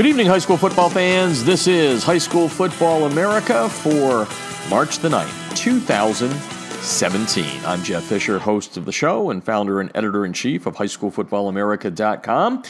Good evening, high school football fans. This is High School Football America for March the 9th, 2017. I'm Jeff Fisher, host of the show and founder and editor in chief of highschoolfootballamerica.com.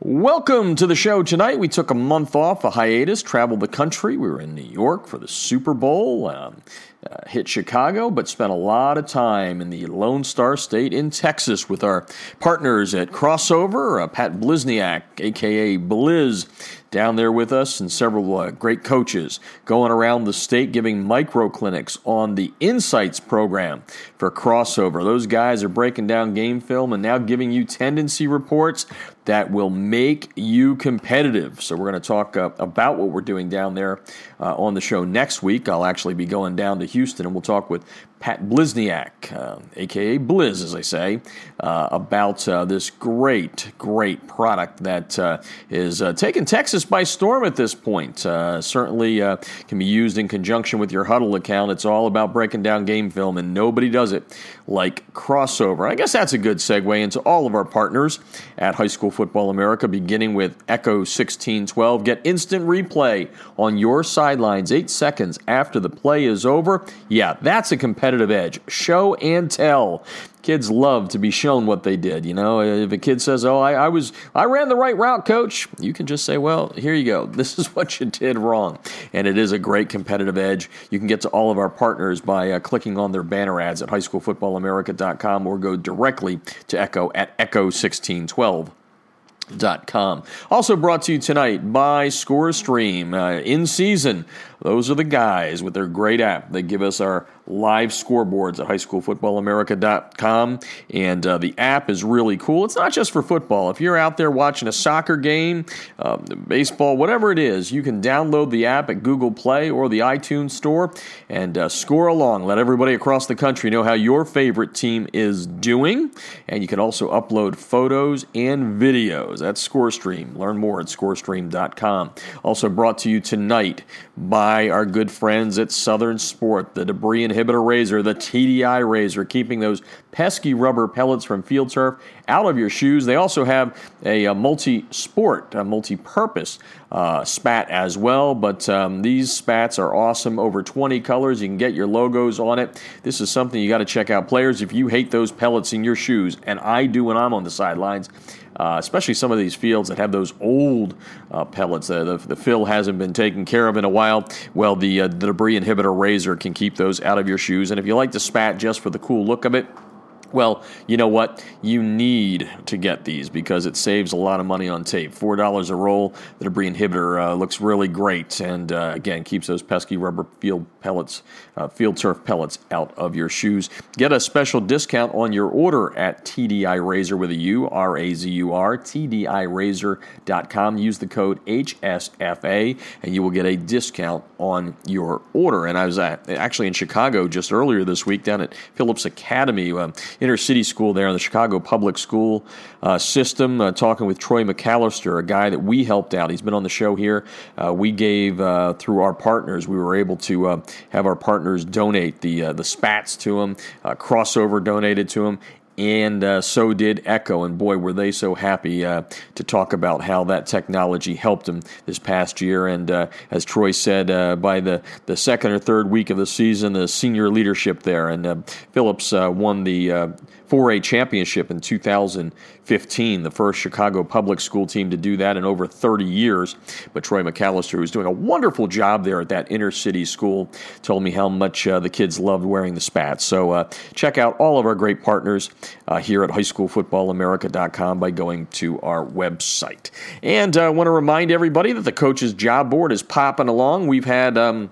Welcome to the show tonight. We took a month off, a hiatus, traveled the country. We were in New York for the Super Bowl. Um, uh, hit Chicago, but spent a lot of time in the Lone Star State in Texas with our partners at Krossover, uh, Pat Blizniak, aka Blizz, down there with us, and several uh, great coaches going around the state giving micro clinics on the Insights program for Krossover. Those guys are breaking down game film and now giving you tendency reports that will make you competitive. So, we're going to talk uh, about what we're doing down there uh, on the show next week. I'll actually be going down to Houston and we'll talk with Pat Blizniak, uh, aka Blizz, as I say, uh, about uh, this great, great product that uh, is uh, taking Texas by storm at this point. Uh, certainly can be used in conjunction with your Hudl account. It's all about breaking down game film, and nobody does it like Krossover. I guess that's a good segue into all of our partners at High School Football America, beginning with Echo 1612. Get instant replay on your sidelines eight seconds after the play is over. Yeah, that's a competitive competitive edge. Show and tell. Kids love to be shown what they did. You know, if a kid says, "Oh, I, I was, I ran the right route, coach," you can just say, "Well, here you go. This is what you did wrong," and it is a great competitive edge. You can get to all of our partners by uh, clicking on their banner ads at highschoolfootballamerica.com or go directly to Echo at Echo 1612. Dot Com. Also brought to you tonight by ScoreStream. Uh, in season, those are the guys with their great app. They give us our live scoreboards at highschoolfootballamerica.com. And uh, the app is really cool. It's not just for football. If you're out there watching a soccer game, um, baseball, whatever it is, you can download the app at Google Play or the iTunes Store and uh, score along. Let everybody across the country know how your favorite team is doing. And you can also upload photos and videos. That's ScoreStream. Learn more at scorestream.com. Also brought to you tonight by our good friends at Southern Sport, the debris and inhibitor Razur, the TDI Razur, keeping those pesky rubber pellets from field turf out of your shoes. They also have a, a multi sport, a multi purpose uh, spat as well, but um, these spats are awesome. Over 20 colors. You can get your logos on it. This is something you got to check out. Players, if you hate those pellets in your shoes, and I do when I'm on the sidelines, uh, especially some of these fields that have those old uh, pellets. Uh, the, the fill hasn't been taken care of in a while. Well, the, uh, the debris inhibitor Razur can keep those out of your shoes. And if you like to spat just for the cool look of it, well, you know what? You need to get these because it saves a lot of money on tape. Four dollars a roll. The debris inhibitor uh, looks really great, and uh, again keeps those pesky rubber field pellets, uh, field turf pellets out of your shoes. Get a special discount on your order at TDI Razur with a U R A Z U R TDIRazur.com. Use the code HSFA, and you will get a discount on your order. And I was actually in Chicago just earlier this week down at Phillips Academy. Um, inner city school there in the Chicago public school uh, system. Uh, talking with Troy McAllister, a guy that we helped out. He's been on the show here. Uh, we gave uh, through our partners. We were able to uh, have our partners donate the the spats to him. Krossover donated to him, and uh, so did Echo. And boy, were they so happy uh, to talk about how that technology helped them this past year. And uh, as Troy said, uh, by the, the second or third week of the season, the senior leadership there, and uh, Phillips uh, won the 4A championship in 2015, the first Chicago public school team to do that in over 30 years. But Troy McAllister, who's doing a wonderful job there at that inner city school, told me how much the kids loved wearing the spats. So check out all of our great partners uh, here at highschoolfootballamerica.com by going to our website. And I uh, want to remind everybody that the coach's job board is popping along. We've had, um,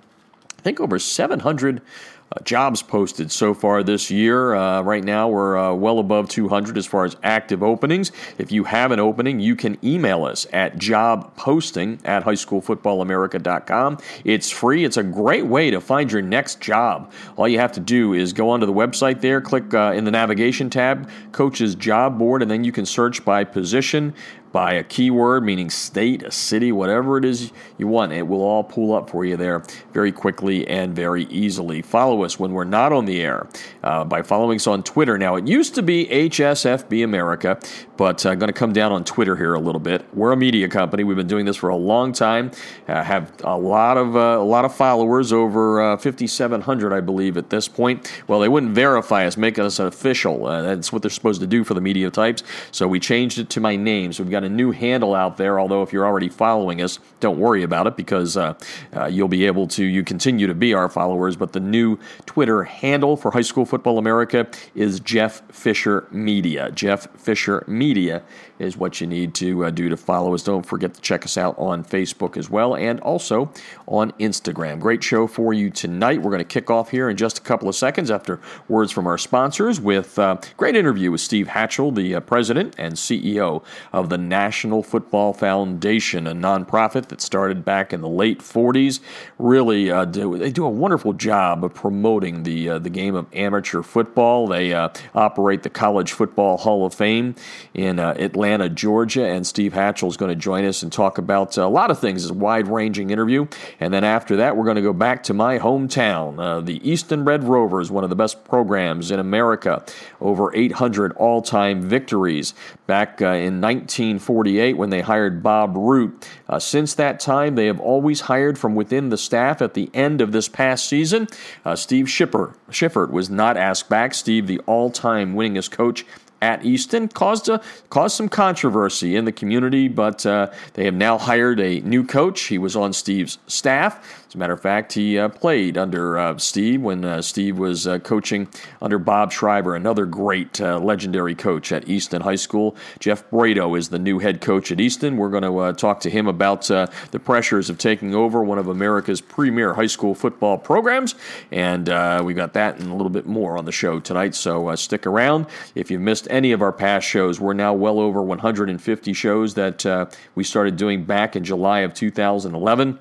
I think, over 700 uh, jobs posted so far this year. Uh, right now, we're uh, well above 200 as far as active openings. If you have an opening, you can email us at jobposting at highschoolfootballamerica.com. It's free. It's a great way to find your next job. All you have to do is go onto the website there, click uh, in the navigation tab, Coach's Job Board, and then you can search by position by a keyword, meaning state, a city, whatever it is you want. It will all pull up for you there very quickly and very easily. Follow us when we're not on the air uh, by following us on Twitter. Now, it used to be HSFB America, but I'm uh, going to come down on Twitter here a little bit. We're a media company. We've been doing this for a long time. Uh, have a lot of uh, a lot of followers, over uh, 5,700, I believe, at this point. Well, they wouldn't verify us, make us official. Uh, that's what they're supposed to do for the media types. So we changed it to my name. So we've got a new handle out there. Although if you're already following us, don't worry about it because uh, uh, you'll be able to. You continue to be our followers, but the new Twitter handle for High School Football America is Jeff Fisher Media. Jeff Fisher Media is what you need to uh, do to follow us. Don't forget to check us out on Facebook as well and also on Instagram. Great show for you tonight. We're going to kick off here in just a couple of seconds after words from our sponsors with a uh, great interview with Steve Hatchell, the uh, president and CEO of the National Football Foundation, a nonprofit that started back in the late 40s. Really, uh, do, they do a wonderful job of promoting the uh, the game of amateur football. They uh, operate the College Football Hall of Fame in Atlanta. Atlanta, Georgia, and Steve Hatchell is going to join us and talk about uh, a lot of things. It's a wide ranging interview. And then after that, we're going to go back to my hometown. Uh, the Easton Red Rovers, one of the best programs in America, over 800 all time victories back uh, in 1948 when they hired Bob Root. Uh, since that time, they have always hired from within the staff at the end of this past season. Uh, Steve Schiffert was not asked back. Steve, the all time winningest coach at Easton caused a, caused some controversy in the community, but uh, they have now hired a new coach. He was on Steve's staff. As a matter of fact, he uh, played under uh, Steve when uh, Steve was uh, coaching under Bob Schreiber, another great uh, legendary coach at Easton High School. Jeff Braido is the new head coach at Easton. We're going to talk to him about the pressures of taking over one of America's premier high school football programs, and we got that and a little bit more on the show tonight. So stick around. If you've missed any of our past shows, we're now well over 150 shows that we started doing back in July of 2011.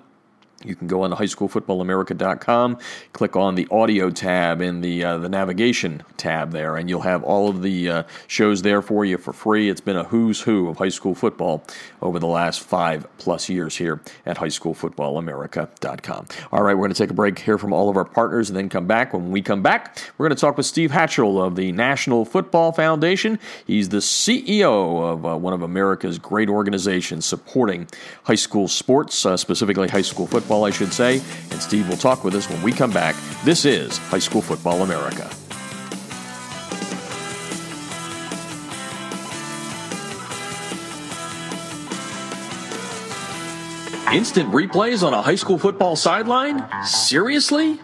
You can go on to highschoolfootballamerica.com, click on the audio tab in the uh, the navigation tab there, and you'll have all of the uh, shows there for you for free. It's been a who's who of high school football over the last five plus years here at highschoolfootballamerica.com. All right, we're going to take a break here from all of our partners and then come back. When we come back, we're going to talk with Steve Hatchell of the National Football Foundation. He's the CEO of uh, one of America's great organizations supporting high school sports, uh, specifically high school football football, I should say. And Steve will talk with us when we come back. This is High School Football America. Instant replays on a high school football sideline? Seriously?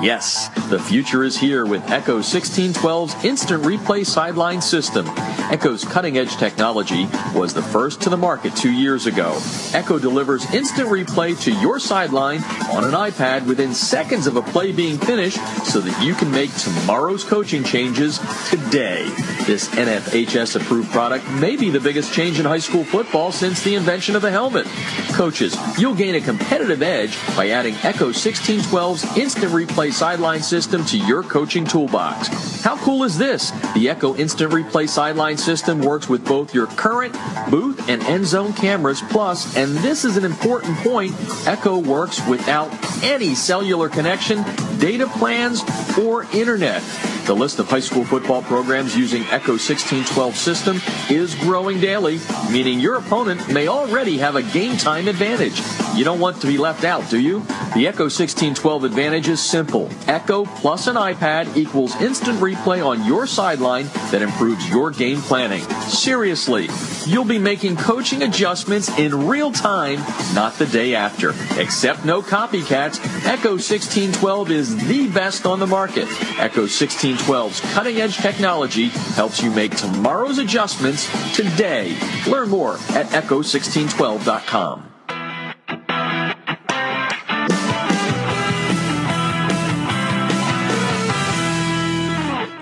Yes, the future is here with Echo 1612's instant replay sideline system. Echo's cutting edge technology was the first to the market two years ago. Echo delivers instant replay to your sideline on an iPad within seconds of a play being finished so that you can make tomorrow's coaching changes today. This NFHS approved product may be the biggest change in high school football since the invention of the helmet. Coaches, You'll gain a competitive edge by adding Echo 1612's instant replay sideline system to your coaching toolbox. How cool is this? The Echo Instant Replay sideline system works with both your current booth and end zone cameras. Plus, and this is an important point, Echo works without any cellular connection, data plans, or internet. The list of high school football programs using Echo 1612 system is growing daily, meaning your opponent may already have a game time advantage. You don't want to be left out, do you? The Echo 1612 advantage is simple. Echo plus an iPad equals instant replay on your sideline that improves your game planning. Seriously, you'll be making coaching adjustments in real time, not the day after. Except no copycats, Echo 1612 is the best on the market. Echo 1612's cutting edge technology helps you make tomorrow's adjustments today. Learn more at echo1612.com.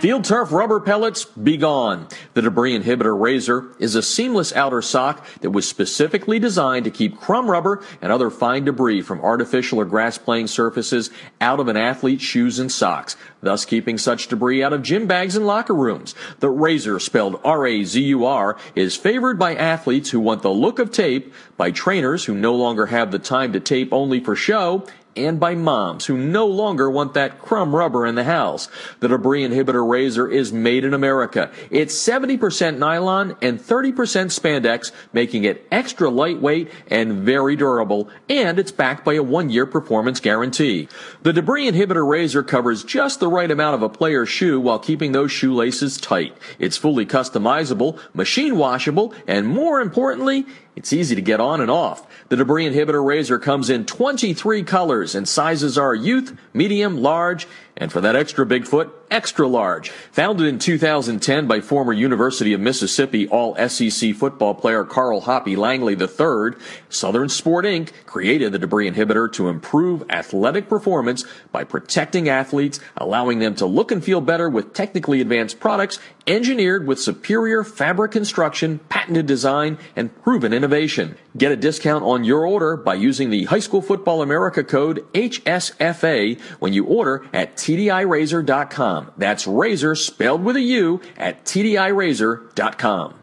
Field turf rubber pellets, be gone. The debris inhibitor Razur is a seamless outer sock that was specifically designed to keep crumb rubber and other fine debris from artificial or grass playing surfaces out of an athlete's shoes and socks, thus keeping such debris out of gym bags and locker rooms. The Razur, spelled R-A-Z-U-R, is favored by athletes who want the look of tape, by trainers who no longer have the time to tape only for show, and by moms who no longer want that crumb rubber in the house. The debris inhibitor Razur is made in America. It's 70% nylon and 30% spandex, making it extra lightweight and very durable, and it's backed by a one-year performance guarantee. The debris inhibitor Razur covers just the right amount of a player's shoe while keeping those shoelaces tight. It's fully customizable, machine washable, and more importantly, it's easy to get on and off. The debris inhibitor Razur comes in 23 colors and sizes are youth, medium, large, and for that extra Bigfoot, extra large. Founded in 2010 by former University of Mississippi All SEC football player Carl Hoppy Langley III, Southern Sport Inc. created the debris inhibitor to improve athletic performance by protecting athletes, allowing them to look and feel better with technically advanced products engineered with superior fabric construction, patented design, and proven innovation. Get a discount on your order by using the High School Football America code HSFA when you order at TDIRazur.com. That's Razur spelled with a U at TDIRazur.com.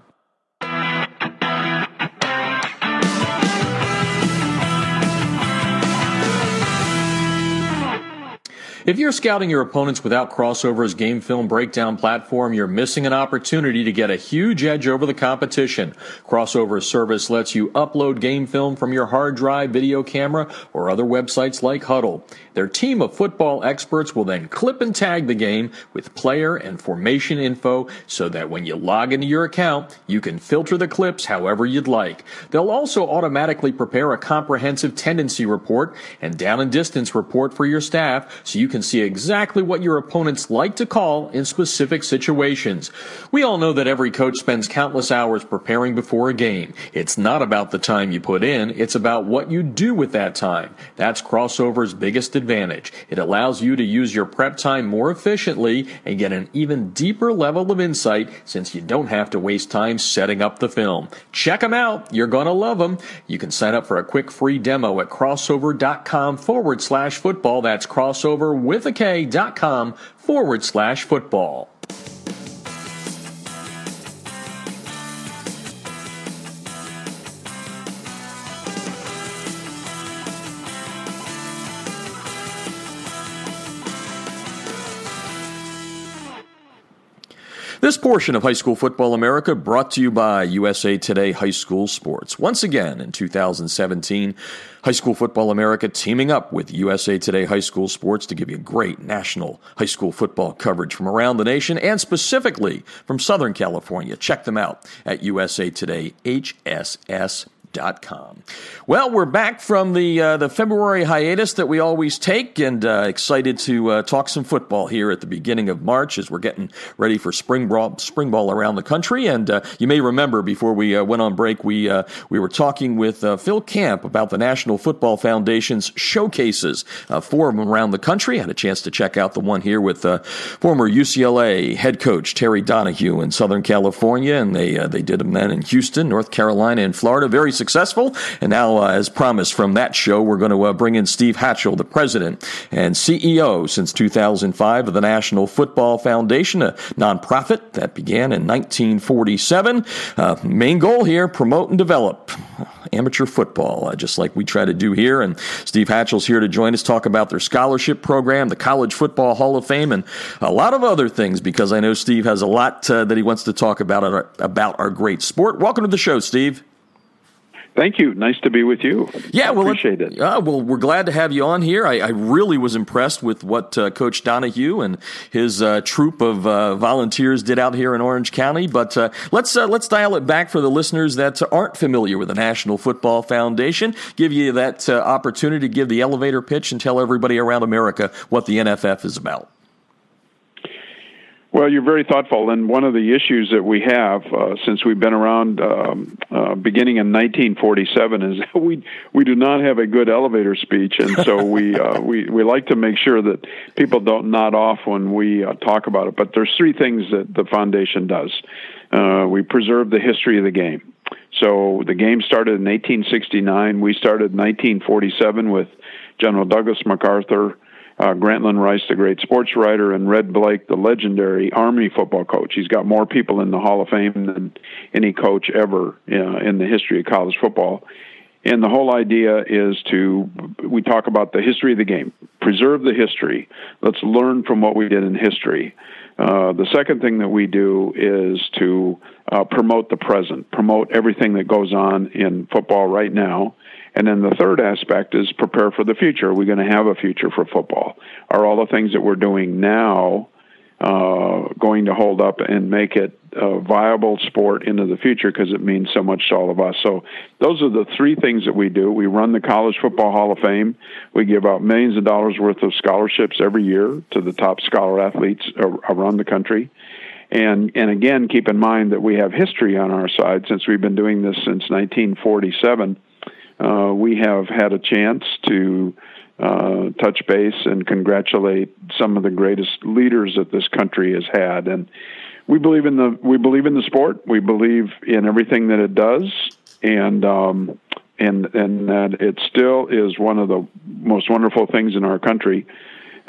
If you're scouting your opponents without Krossover's game film breakdown platform, you're missing an opportunity to get a huge edge over the competition. Krossover's service lets you upload game film from your hard drive, video camera, or other websites like Hudl. Their team of football experts will then clip and tag the game with player and formation info so that when you log into your account, you can filter the clips however you'd like. They'll also automatically prepare a comprehensive tendency report and down and distance report for your staff so you can see exactly what your opponents like to call in specific situations. We all know that every coach spends countless hours preparing before a game. It's not about the time you put in, it's about what you do with that time. That's Krossover's biggest advantage. It allows you to use your prep time more efficiently and get an even deeper level of insight since you don't have to waste time setting up the film. Check them out. You're going to love them. You can sign up for a quick free demo at krossover.com forward slash football. That's crossover with a K dot com forward slash football. This portion of High School Football America brought to you by USA Today High School Sports. Once again, in 2017, High School Football America teaming up with USA Today High School Sports to give you great national high school football coverage from around the nation and specifically from Southern California. Check them out at USA Today HSS com. Well, we're back from the uh, the February hiatus that we always take, and uh, excited to uh, talk some football here at the beginning of March as we're getting ready for spring ball, spring ball around the country. And uh, you may remember before we uh, went on break, we uh, we were talking with Phil Camp about the National Football Foundation's showcases, four of them around the country. I had a chance to check out the one here with former UCLA head coach Terry Donahue in Southern California, and they they did them then in Houston, North Carolina, and Florida. Very successful. And now, uh, as promised from that show, we're going to uh, bring in Steve Hatchell, the president and CEO since 2005 of the National Football Foundation, a nonprofit that began in 1947. Uh, main goal here promote and develop amateur football, uh, just like we try to do here. And Steve Hatchell's here to join us, talk about their scholarship program, the College Football Hall of Fame, and a lot of other things because I know Steve has a lot uh, that he wants to talk about, about our great sport. Welcome to the show, Steve. Thank you. Nice to be with you. Yeah, well, appreciate it. Uh, well, we're glad to have you on here. I, I really was impressed with what uh, Coach Donahue and his uh, troop of uh, volunteers did out here in Orange County. But uh, let's uh, let's dial it back for the listeners that aren't familiar with the National Football Foundation. Give you that opportunity to give the elevator pitch and tell everybody around America what the NFF is about. Well, you're very thoughtful, and one of the issues that we have uh, since we've been around, um, uh, beginning in 1947, is we we do not have a good elevator speech, and so we uh, we we like to make sure that people don't nod off when we uh, talk about it. But there's three things that the foundation does. Uh, we preserve the history of the game. So the game started in 1869. We started in 1947 with General Douglas MacArthur uh, Grantland Rice, the great sports writer, and Red Blaik, the legendary Army football coach. He's got more people in the Hall of Fame than any coach ever uh, in the history of college football. And the whole idea is to, we talk about the history of the game, preserve the history. Let's learn from what we did in history. Uh, the second thing that we do is to uh, promote the present, promote everything that goes on in football right now, and then the third aspect is prepare for the future. Are we going to have a future for football? Are all the things that we're doing now uh, going to hold up and make it a viable sport into the future because it means so much to all of us. So those are the three things that we do. We run the College Football Hall of Fame. We give out millions of dollars worth of scholarships every year to the top scholar athletes around the country. And and again, keep in mind that we have history on our side since we've been doing this since 1947 uh, we have had a chance to uh, touch base and congratulate some of the greatest leaders that this country has had. And we believe in the we believe in the sport. We believe in everything that it does, and um, and and that it still is one of the most wonderful things in our country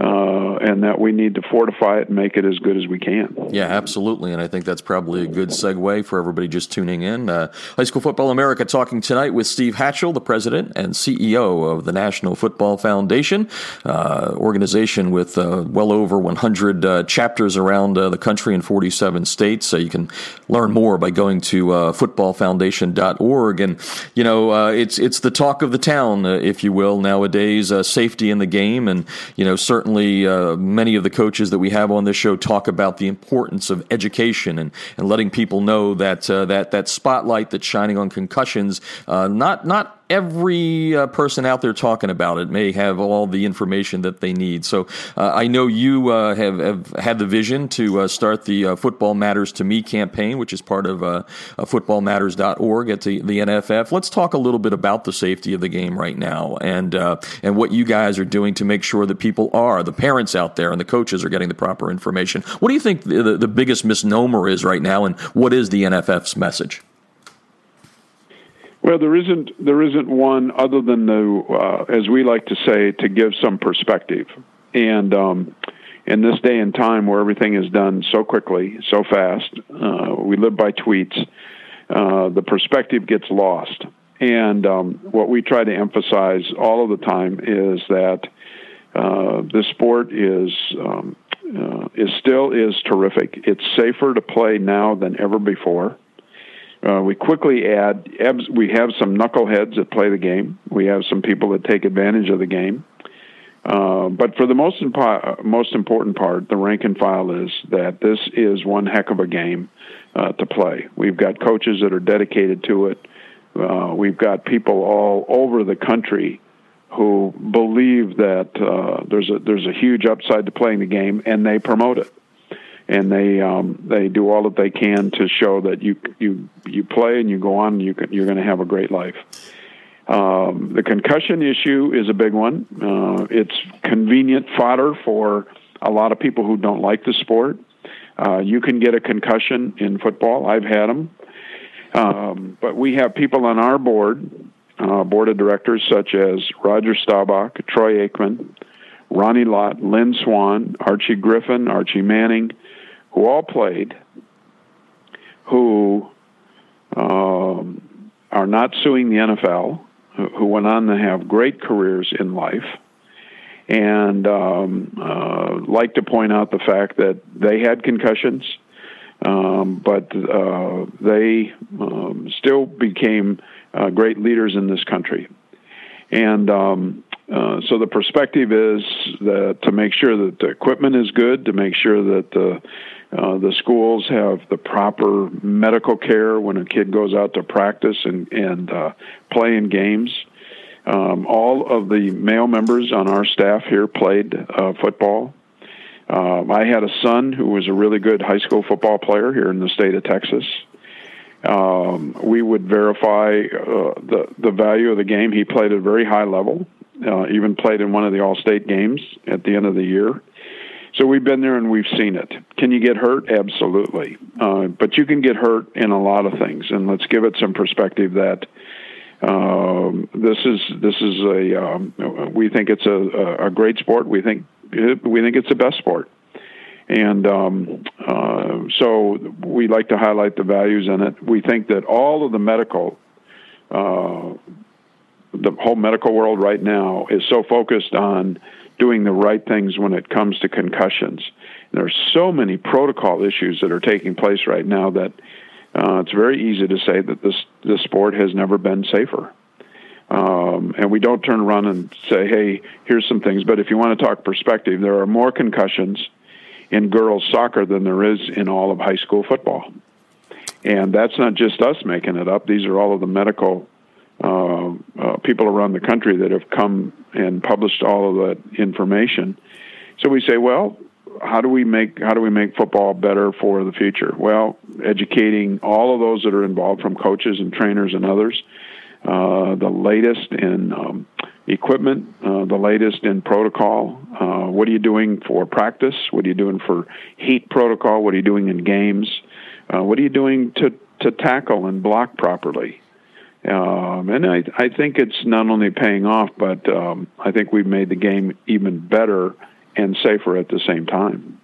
uh, and that we need to fortify it and make it as good as we can. Yeah, absolutely. And I think that's probably a good segue for everybody just tuning in. Uh, High School Football America talking tonight with Steve Hatchell, the president and CEO of the National Football Foundation, uh, organization with uh, well over 100 uh, chapters around uh, the country in 47 states. So you can learn more by going to footballfoundation.org. And, you know, it's, it's the talk of the town, if you will, nowadays, safety in the game. And, you know, certainly certainly uh, many of the coaches that we have on this show talk about the importance of education and, and letting people know that uh, that that spotlight that's shining on concussions uh, not not every uh, person out there talking about it may have all the information that they need. So uh, I know you uh, have, have, had the vision to uh, start the uh, Football Matters to Me campaign, which is part of uh, footballmatters.org at the, the NFF. Let's talk a little bit about the safety of the game right now and and what you guys are doing to make sure that people are, the parents out there and the coaches are getting the proper information. What do you think the, the biggest misnomer is right now, and what is the NFF's message? Well, there isn't there isn't one other than the uh, as we like to say to give some perspective, and um, in this day and time where everything is done so quickly, so fast, uh, we live by tweets. Uh, the perspective gets lost, and um, what we try to emphasize all of the time is that uh, this sport is um, uh, is still is terrific. It's safer to play now than ever before. Uh, we quickly add, we have some knuckleheads that play the game. We have some people that take advantage of the game. Uh, but for the most impo- most important part, the rank and file is that this is one heck of a game uh, to play. We've got coaches that are dedicated to it. Uh, we've got people all over the country who believe that uh, there's a there's a huge upside to playing the game, and they promote it and they um, they do all that they can to show that you you you play and you go on and you can, you're going to have a great life. Um, the concussion issue is a big one. Uh, it's convenient fodder for a lot of people who don't like the sport. Uh, you can get a concussion in football. I've had them. Um, but we have people on our board, uh, board of directors, such as Roger Staubach, Troy Aikman, Ronnie Lott, Lynn Swann, Archie Griffin, Archie Manning, who all played, who um, are not suing the NFL, who, who, went on to have great careers in life, and um, uh, like to point out the fact that they had concussions, um, but uh, they um, still became uh, great leaders in this country. And um, uh, so the perspective is that to make sure that the equipment is good, to make sure that the uh, the schools have the proper medical care when a kid goes out to practice and and uh, play in games. Um, all of the male members on our staff here played uh, football. Um, I had a son who was a really good high school football player here in the state of Texas. Um, we would verify uh, the the value of the game. He played at a very high level, uh, even played in one of the All State games at the end of the year. So we've been there and we've seen it. Can you get hurt? Absolutely, uh, but you can get hurt in a lot of things. And let's give it some perspective that um, this is this is a um, we think it's a, a great sport. We think we think it's the best sport. And um, uh, so we like to highlight the values in it. We think that all of the medical, uh, the whole medical world right now is so focused on doing the right things when it comes to concussions. There are so many protocol issues that are taking place right now that uh, it's very easy to say that this this sport has never been safer. Um, and we don't turn around and say, "Hey, here's some things." But if you want to talk perspective, there are more concussions in girls soccer than there is in all of high school football. And that's not just us making it up. These are all of the medical uh, uh, people around the country that have come and published all of that information. So we say, well, how do we make how do we make football better for the future? Well, educating all of those that are involved, from coaches and trainers and others, uh, the latest in um, equipment, uh, the latest in protocol. Uh, what are you doing for practice? What are you doing for heat protocol? What are you doing in games? Uh, what are you doing to to tackle and block properly? Um, and I, I think it's not only paying off, but um, I think we've made the game even better and safer at the same time.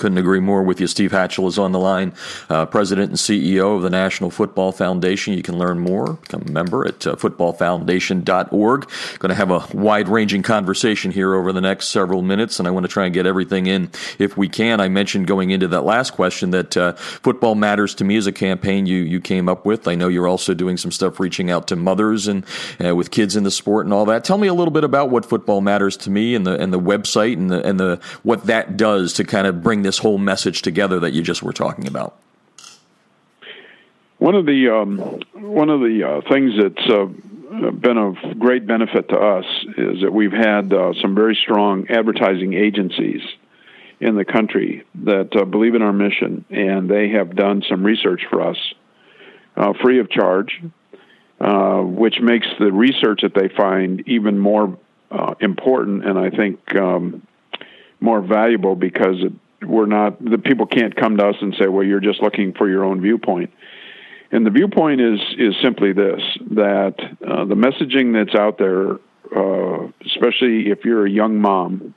Couldn't agree more with you. Steve Hatchell is on the line, uh, President and CEO of the National Football Foundation. You can learn more, become a member at uh, footballfoundation.org. Going to have a wide ranging conversation here over the next several minutes, and I want to try and get everything in if we can. I mentioned going into that last question that uh, Football Matters to Me is a campaign you, you came up with. I know you're also doing some stuff reaching out to mothers and uh, with kids in the sport and all that. Tell me a little bit about what Football Matters to Me and the, and the website and the, and the, what that does to kind of bring this whole message together that you just were talking about? One of the um, one of the uh, things that's uh, been of great benefit to us is that we've had uh, some very strong advertising agencies in the country that uh, believe in our mission, and they have done some research for us uh, free of charge, uh, which makes the research that they find even more important, and I think um, more valuable because it we're not the people can't come to us and say, well, you're just looking for your own viewpoint. And the viewpoint is is simply this: that uh, the messaging that's out there, uh, especially if you're a young mom,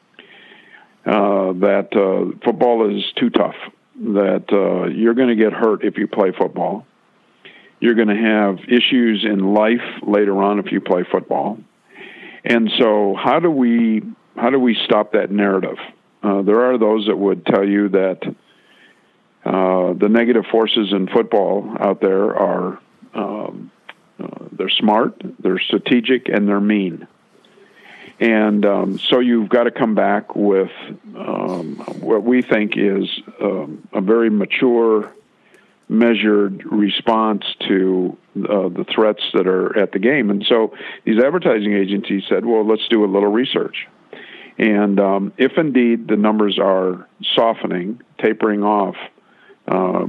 uh, that uh, football is too tough. That uh, you're going to get hurt if you play football. You're going to have issues in life later on if you play football. And so, how do we how do we stop that narrative? Uh, there are those that would tell you that uh, the negative forces in football out there are um, uh, they're smart, they're strategic, and they're mean. And um, so you've got to come back with um, what we think is um, a very mature, measured response to uh, the threats that are at the game. And so these advertising agencies said, well, let's do a little research. And um, if indeed the numbers are softening, tapering off, uh,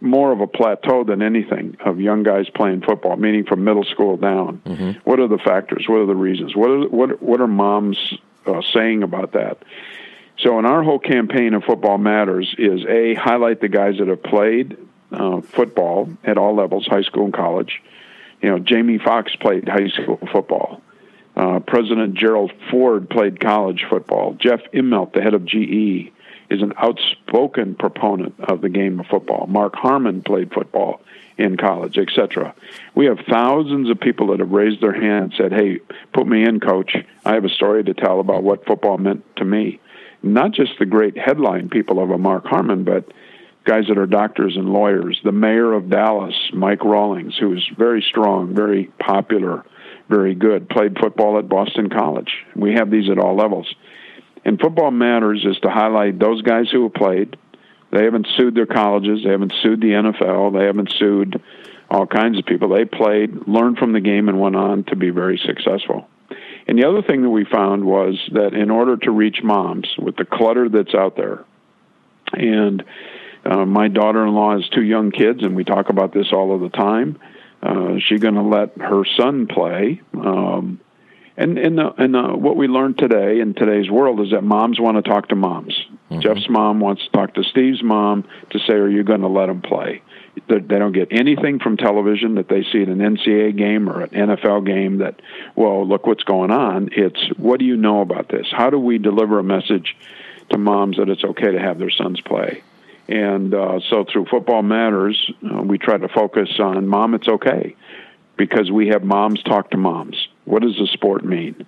more of a plateau than anything of young guys playing football, meaning from middle school down. Mm-hmm. What are the factors? What are the reasons? What are what what are moms uh, saying about that? So, in our whole campaign of Football Matters, is a highlight the guys that have played uh, football at all levels, high school and college. You know, Jamie Foxx played high school football. Uh, President Gerald Ford played college football. Jeff Immelt, the head of GE, is an outspoken proponent of the game of football. Mark Harmon played football in college, etc. We have thousands of people that have raised their hand and said, "Hey, put me in, coach. I have a story to tell about what football meant to me." Not just the great headline people of a Mark Harmon, but guys that are doctors and lawyers. The mayor of Dallas, Mike Rawlings, who is very strong, very popular very good. Played football at Boston College. We have these at all levels. And football matters is to highlight those guys who have played. They haven't sued their colleges. They haven't sued the NFL. They haven't sued all kinds of people. They played, learned from the game, and went on to be very successful. And the other thing that we found was that in order to reach moms with the clutter that's out there, and uh, my daughter-in-law has two young kids, and we talk about this all of the time. Uh, is she going to let her son play? Um, and and uh, and uh, what we learned today in today's world is that moms want to talk to moms. Mm-hmm. Jeff's mom wants to talk to Steve's mom to say, "Are you going to let him play?" They, they don't get anything from television that they see at an NCAA game or an NFL game. That, well, look what's going on. It's what do you know about this? How do we deliver a message to moms that it's okay to have their sons play? And uh, so through Football Matters, uh, we try to focus on mom, it's okay, because we have moms talk to moms. What does the sport mean?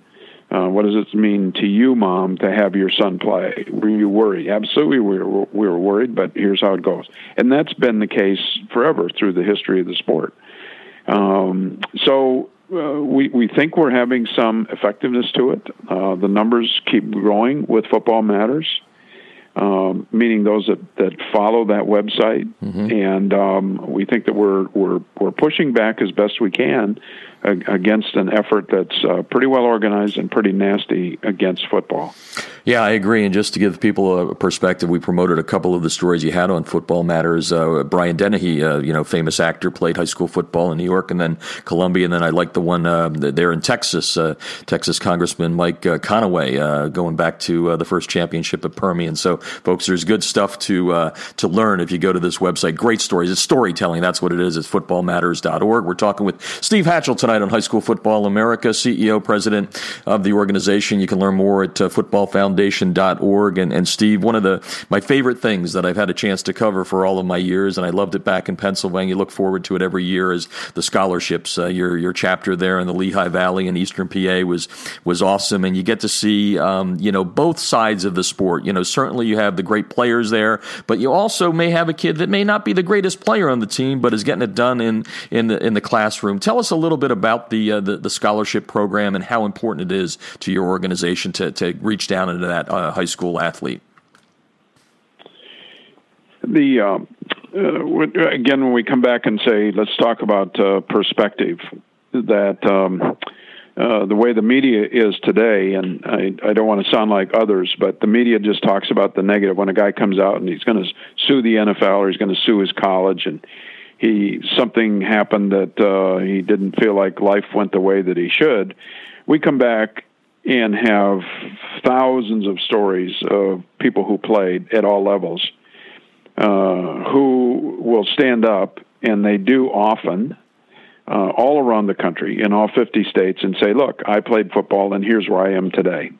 Uh, what does it mean to you, mom, to have your son play? Were you worried? Absolutely, we were, we were worried, but here's how it goes. And that's been the case forever through the history of the sport. Um, so uh, we, we think we're having some effectiveness to it. Uh, the numbers keep growing with Football Matters um, meaning those that, that follow that website. Mm-hmm. And um, we think that we're, we're, we're pushing back as best we can against an effort that's uh, pretty well organized and pretty nasty against football. Yeah, I agree. And just to give people a perspective, we promoted a couple of the stories you had on Football Matters. Uh, Brian Dennehy, uh, you know, famous actor, played high school football in New York and then Columbia. And then I like the one uh, there in Texas, uh, Texas Congressman Mike uh, Conaway, going back to the first championship at Permian. So, folks, there's good stuff to to learn if you go to this website. Great stories. It's storytelling. That's what it is. It's footballmatters.org. We're talking with Steve Hatchell tonight on High School Football America, CEO, president of the organization. You can learn more at Football Foundation foundation.org. And, and Steve, one of the my favorite things that I've had a chance to cover for all of my years, and I loved it back in Pennsylvania. Look forward to it every year. Is the scholarships? Uh, your your chapter there in the Lehigh Valley in Eastern PA was was awesome, and you get to see um, you know both sides of the sport. You know, certainly you have the great players there, but you also may have a kid that may not be the greatest player on the team, but is getting it done in in the in the classroom. Tell us a little bit about the uh, the, the scholarship program and how important it is to your organization to to reach down into that uh, high school athlete? The uh, uh, again, when we come back and say, let's talk about uh, perspective, that um, uh, the way the media is today, and I, I don't want to sound like others, but the media just talks about the negative. When a guy comes out and he's going to sue the NFL or he's going to sue his college, and he something happened that uh, he didn't feel like life went the way that he should, we come back and have thousands of stories of people who played at all levels uh, who will stand up, and they do often, uh, all around the country in all 50 states, and say, Look, I played football, and here's where I am today.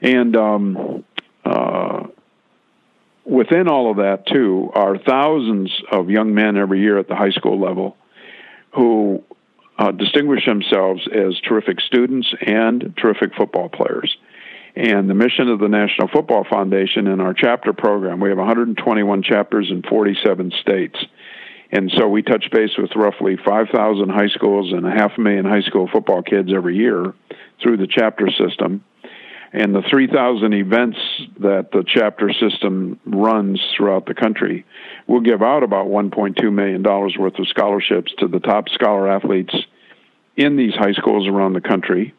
And um, uh, within all of that, too, are thousands of young men every year at the high school level who uh, distinguish themselves as terrific students and terrific football players. And the mission of the National Football Foundation in our chapter program, we have 121 chapters in 47 states. And so we touch base with roughly 5,000 high schools and a half a million high school football kids every year through the chapter system. And the 3,000 events that the chapter system runs throughout the country will give out about $1.2 million worth of scholarships to the top scholar athletes in these high schools around the country,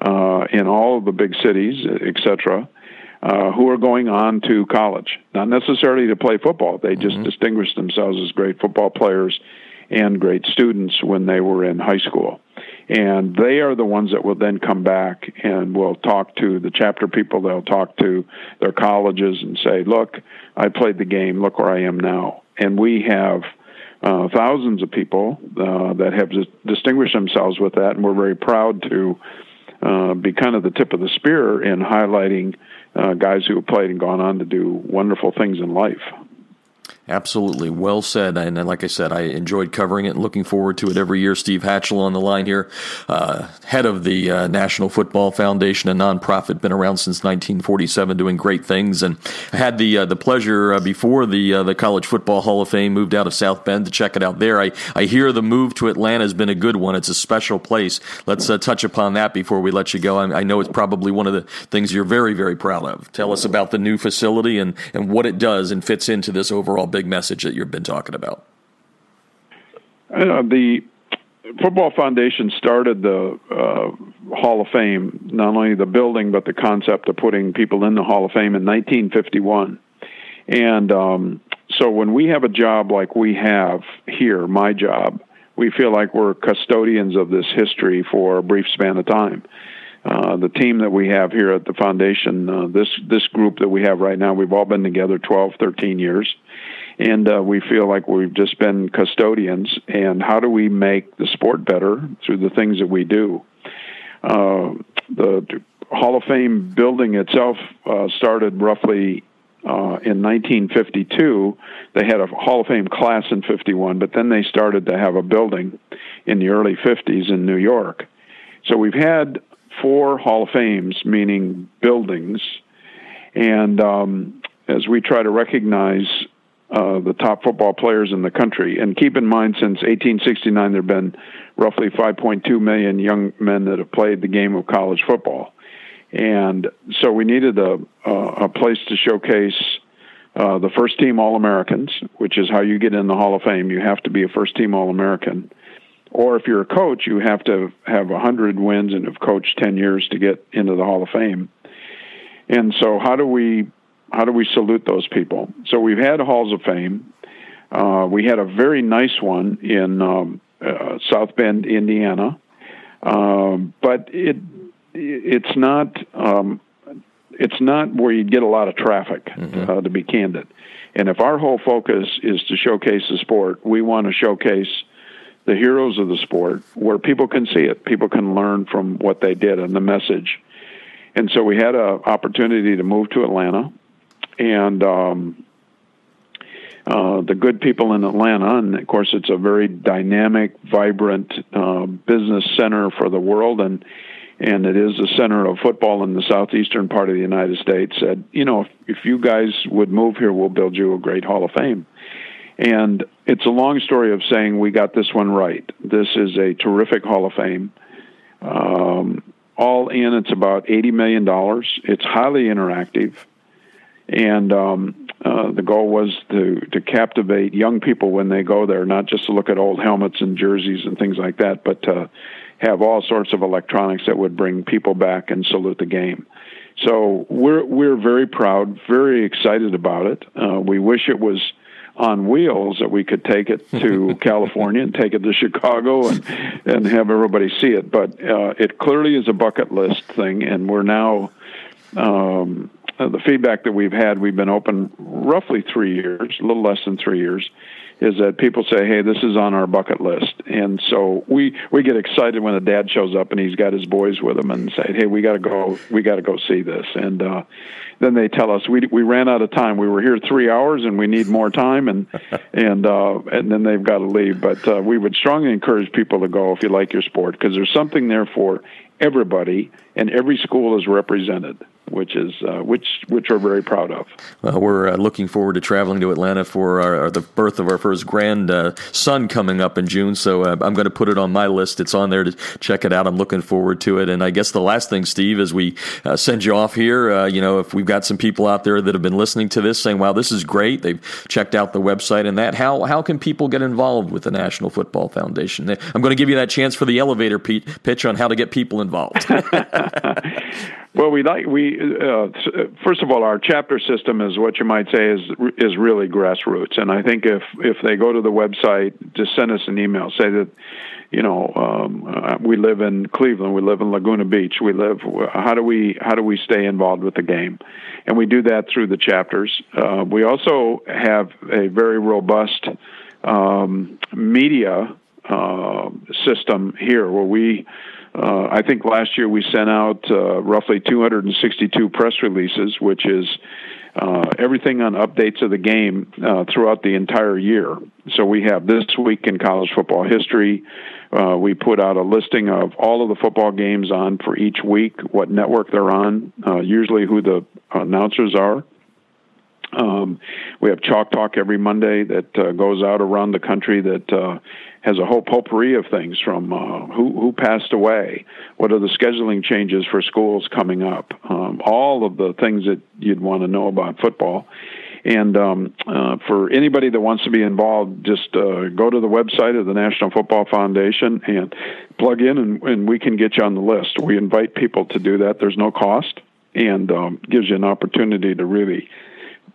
uh, in all of the big cities, etc., uh, who are going on to college. Not necessarily to play football, they just mm-hmm. distinguished themselves as great football players and great students when they were in high school. And they are the ones that will then come back and will talk to the chapter people. They'll talk to their colleges and say, Look, I played the game. Look where I am now. And we have uh, thousands of people uh, that have distinguished themselves with that, and we're very proud to uh, be kind of the tip of the spear in highlighting uh, guys who have played and gone on to do wonderful things in life. Absolutely. Well said. And, like I said, I enjoyed covering it and looking forward to it every year. Steve Hatchell on the line here, uh, head of the uh, National Football Foundation, a nonprofit, been around since 1947, doing great things. And I had the uh, the pleasure uh, before the uh, the College Football Hall of Fame moved out of South Bend to check it out there. I, I hear the move to Atlanta has been a good one. It's a special place. Let's uh, touch upon that before we let you go. I, I know it's probably one of the things you're very, very proud of. Tell us about the new facility and, and what it does and fits into this overall big message that you've been talking about? Uh, the Football Foundation started the uh, Hall of Fame, not only the building but the concept of putting people in the Hall of Fame in 1951. And um, so when we have a job like we have here, my job, we feel like we're custodians of this history for a brief span of time. Uh, the team that we have here at the foundation, uh, this this group that we have right now, we've all been together 12, 13 years, and uh, we feel like we've just been custodians. And how do we make the sport better through the things that we do? Uh, the Hall of Fame building itself uh, started roughly uh, in 1952. They had a Hall of Fame class in 51, but then they started to have a building in the early 50s in New York. So we've had four Hall of Fames, meaning buildings, and um, as we try to recognize uh, the top football players in the country, and keep in mind, since 1869, there have been roughly 5.2 million young men that have played the game of college football, and so we needed a a place to showcase. Uh, the first team All Americans, which is how you get in the Hall of Fame. You have to be a first team All American or if you're a coach, you have to have 100 wins and have coached 10 years to get into the Hall of Fame. And so, how do we how do we salute those people? So we've had halls of fame. Uh, we had a very nice one in um, uh, South Bend, Indiana, um, but it it's not um, it's not where you get a lot of traffic. Mm-hmm. Uh, to be candid, and if our whole focus is to showcase the sport, we want to showcase the heroes of the sport where people can see it, people can learn from what they did and the message. And so we had an opportunity to move to Atlanta, and um, uh, the good people in Atlanta, and of course it's a very dynamic, vibrant uh, business center for the world, and and it is the center of football in the southeastern part of the United States. Said, you know, if, if you guys would move here, we'll build you a great Hall of Fame. And it's a long story of saying we got this one right. This is a terrific Hall of Fame. Um, all in, it's about $80 million. It's highly interactive. And um, uh, the goal was to, to captivate young people when they go there, not just to look at old helmets and jerseys and things like that, but to have all sorts of electronics that would bring people back and salute the game. So we're we're very proud, very excited about it. Uh, we wish it was on wheels that we could take it to California and take it to Chicago and and have everybody see it. But uh, it clearly is a bucket list thing, and we're now. Um, the feedback that we've had, we've been open roughly three years, a little less than three years, is that people say, "Hey, this is on our bucket list," and so we we get excited when a dad shows up and he's got his boys with him and say, "Hey, we got to go, we got to go see this," and uh, then they tell us we we ran out of time. We were here three hours and we need more time, and and uh, and then they've got to leave. But uh, we would strongly encourage people to go if you like your sport because there's something there for everybody, and every school is represented which is uh, which which we're very proud of. Well, we're uh, looking forward to traveling to Atlanta for our, our, the birth of our first grandson uh, coming up in June. So uh, I'm going to put it on my list. It's on there to check it out. I'm looking forward to it. And I guess the last thing, Steve, as we uh, send you off here, uh, you know, if we've got some people out there that have been listening to this saying, "Wow, this is great," they've checked out the website and that. How how can people get involved with the National Football Foundation? I'm going to give you that chance for the elevator pitch on how to get people involved. Well, we like we uh, first of all, our chapter system is what you might say is is really grassroots, and I think if if they go to the website, just send us an email, say that you know um, uh, we live in Cleveland, we live in Laguna Beach, we live. How do we how do we stay involved with the game? And we do that through the chapters. Uh, we also have a very robust um, media uh, system here, where we uh, I think last year we sent out uh, roughly 262 press releases, which is uh, everything on updates of the game uh, throughout the entire year. So we have this week in college football history. Uh, we put out a listing of all of the football games on for each week, what network they're on, uh, usually who the announcers are. Um, we have Chalk Talk every Monday that uh, goes out around the country that uh, has a whole potpourri of things from uh, who who passed away, what are the scheduling changes for schools coming up, um, all of the things that you'd want to know about football. And um, uh, for anybody that wants to be involved, just uh, go to the website of the National Football Foundation and plug in, and, and we can get you on the list. We invite people to do that. There's no cost, and um, gives you an opportunity to really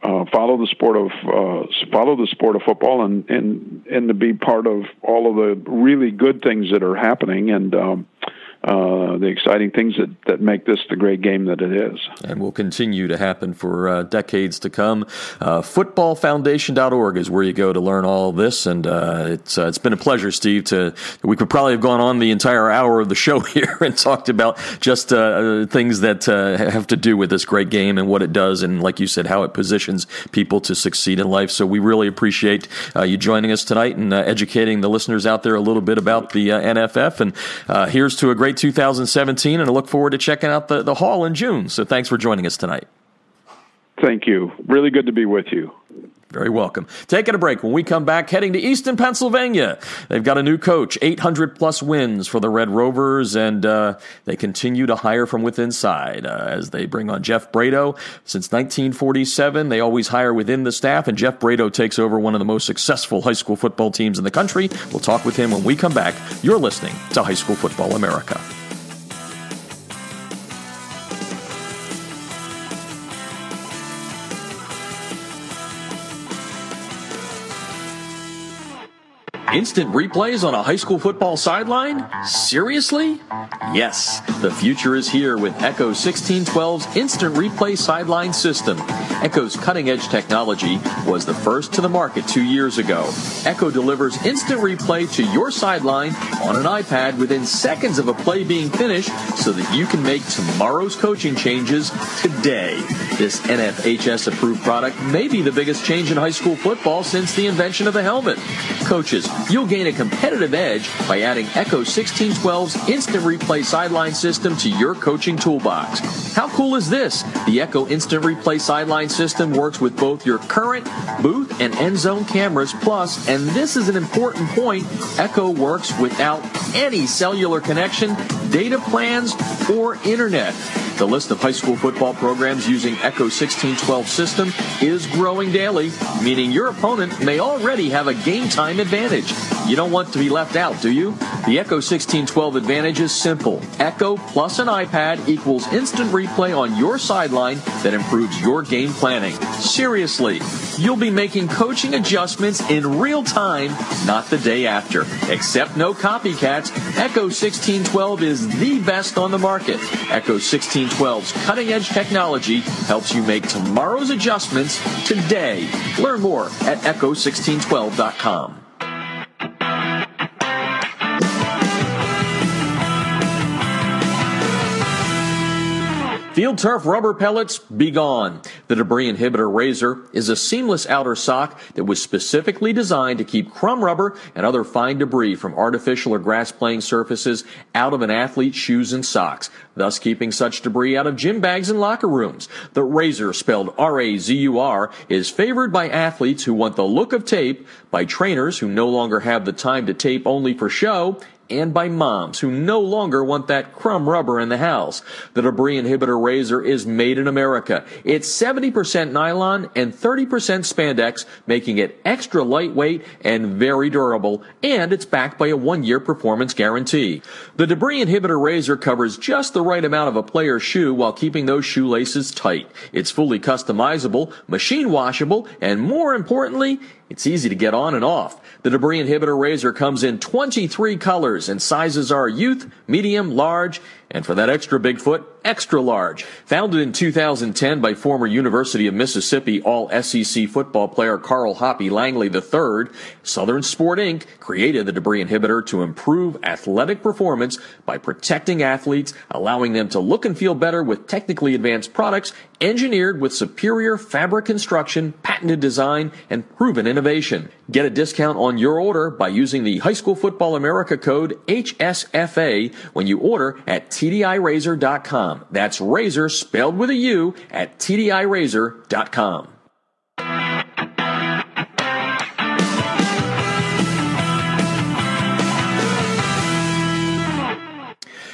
uh, follow the sport of uh, follow the sport of football and and and to be part of all of the really good things that are happening. And um, uh, the exciting things that, that make this the great game that it is. And will continue to happen for uh, decades to come. Uh, footballfoundation.org is where you go to learn all this. And uh, it's, uh, it's been a pleasure, Steve, to, we could probably have gone on the entire hour of the show here and talked about just things that have to do with this great game and what it does. And like you said, how it positions people to succeed in life. So we really appreciate you joining us tonight and educating the listeners out there a little bit about the NFF. And here's to a great 2017, and I look forward to checking out the, the hall in June. So thanks for joining us tonight. Thank you. Really good to be with you. Very welcome. Taking a break. When we come back, heading to Easton, Pennsylvania. They've got a new coach, 800 plus wins for the Red Rovers, and uh, they continue to hire from within side uh, as they bring on Jeff Braido. Since 1947, they always hire within the staff, and Jeff Braido takes over one of the most successful high school football teams in the country. We'll talk with him when we come back. You're listening to High School Football America. Instant replays on a high school football sideline? Seriously? Yes, the future is here with Echo 1612's instant replay sideline system. Echo's cutting edge technology was the first to the market two years ago. Echo delivers instant replay to your sideline on an iPad within seconds of a play being finished so that you can make tomorrow's coaching changes today. This NFHS approved product may be the biggest change in high school football since the invention of the helmet. Coaches, You'll gain a competitive edge by adding Echo 1612's instant replay sideline system to your coaching toolbox. How cool is this? The Echo Instant Replay Sideline System works with both your current booth and end zone cameras. Plus, and this is an important point, Echo works without any cellular connection, data plans, or internet. The list of high school football programs using Echo 1612 system is growing daily, meaning your opponent may already have a game time advantage. You don't want to be left out, do you? The Echo 1612 advantage is simple. Echo plus an iPad equals instant replay on your sideline that improves your game planning. Seriously, you'll be making coaching adjustments in real time, not the day after. Except no copycats, Echo 1612 is the best on the market. Echo 1612's cutting edge technology helps you make tomorrow's adjustments today. Learn more at echo1612.com. Field turf rubber pellets, be gone. The debris inhibitor Razur is a seamless outer sock that was specifically designed to keep crumb rubber and other fine debris from artificial or grass playing surfaces out of an athlete's shoes and socks, thus keeping such debris out of gym bags and locker rooms. The Razur, spelled R-A-Z-U-R, is favored by athletes who want the look of tape, by trainers who no longer have the time to tape only for show, and by moms who no longer want that crumb rubber in the house. The debris inhibitor Razur is made in America. It's 70% nylon and 30% spandex, making it extra lightweight and very durable, and it's backed by a one-year performance guarantee. The debris inhibitor Razur covers just the right amount of a player's shoe while keeping those shoelaces tight. It's fully customizable, machine washable, and more importantly, it's easy to get on and off. The debris inhibitor Razur comes in 23 colors and sizes are youth, medium, large, and for that extra Bigfoot, extra large. Founded in 2010 by former University of Mississippi All SEC football player Carl Hoppy Langley III, Southern Sport Inc. created the debris inhibitor to improve athletic performance by protecting athletes, allowing them to look and feel better with technically advanced products engineered with superior fabric construction, patented design, and proven innovation. Get a discount on your order by using the High School Football America code HSFA when you order at TDIRazur.com. That's razor spelled with a U at TDIRazur.com.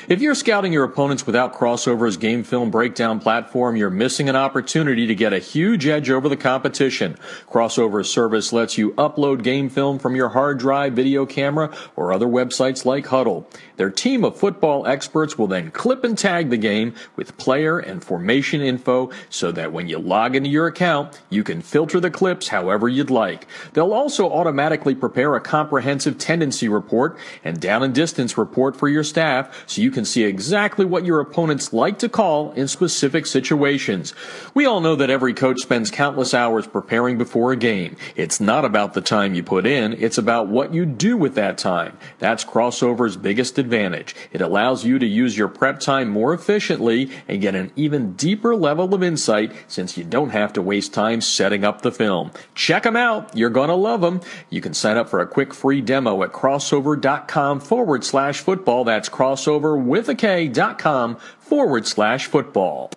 If you're scouting your opponents without Krossover's game film breakdown platform, you're missing an opportunity to get a huge edge over the competition. Krossover's service lets you upload game film from your hard drive, video camera, or other websites like Hudl. Their team of football experts will then clip and tag the game with player and formation info so that when you log into your account, you can filter the clips however you'd like. They'll also automatically prepare a comprehensive tendency report and down and distance report for your staff so you can see exactly what your opponents like to call in specific situations. We all know that every coach spends countless hours preparing before a game. It's not about the time you put in, it's about what you do with that time. That's Krossover's biggest advantage. It allows you to use your prep time more efficiently and get an even deeper level of insight since you don't have to waste time setting up the film. Check them out. You're going to love them. You can sign up for a quick free demo at krossover.com forward slash football. That's crossover with a K dot com forward slash football.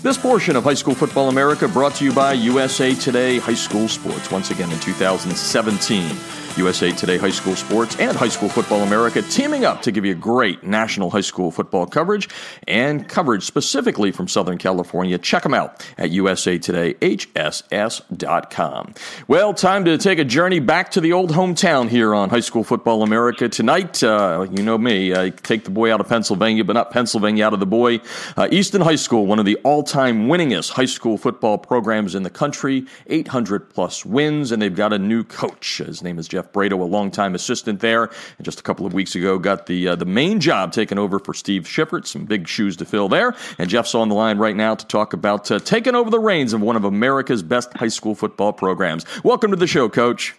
This portion of High School Football America brought to you by USA Today High School Sports, once again in 2017. USA Today High School Sports and High School Football America teaming up to give you great national high school football coverage and coverage specifically from Southern California. Check them out at usatoday.hss.com. Well, time to take a journey back to the old hometown here on High School Football America tonight. Uh, you know me, I take the boy out of Pennsylvania, but not Pennsylvania out of the boy. Uh, Easton High School, one of the all-time winningest high school football programs in the country, 800 plus wins, and they've got a new coach. His name is Jeff Braido, a longtime assistant there, and just a couple of weeks ago got the uh, the main job taken over for Steve Shiffert. Some big shoes to fill there. And Jeff's on the line right now to talk about uh, taking over the reins of one of America's best high school football programs. Welcome to the show, Coach.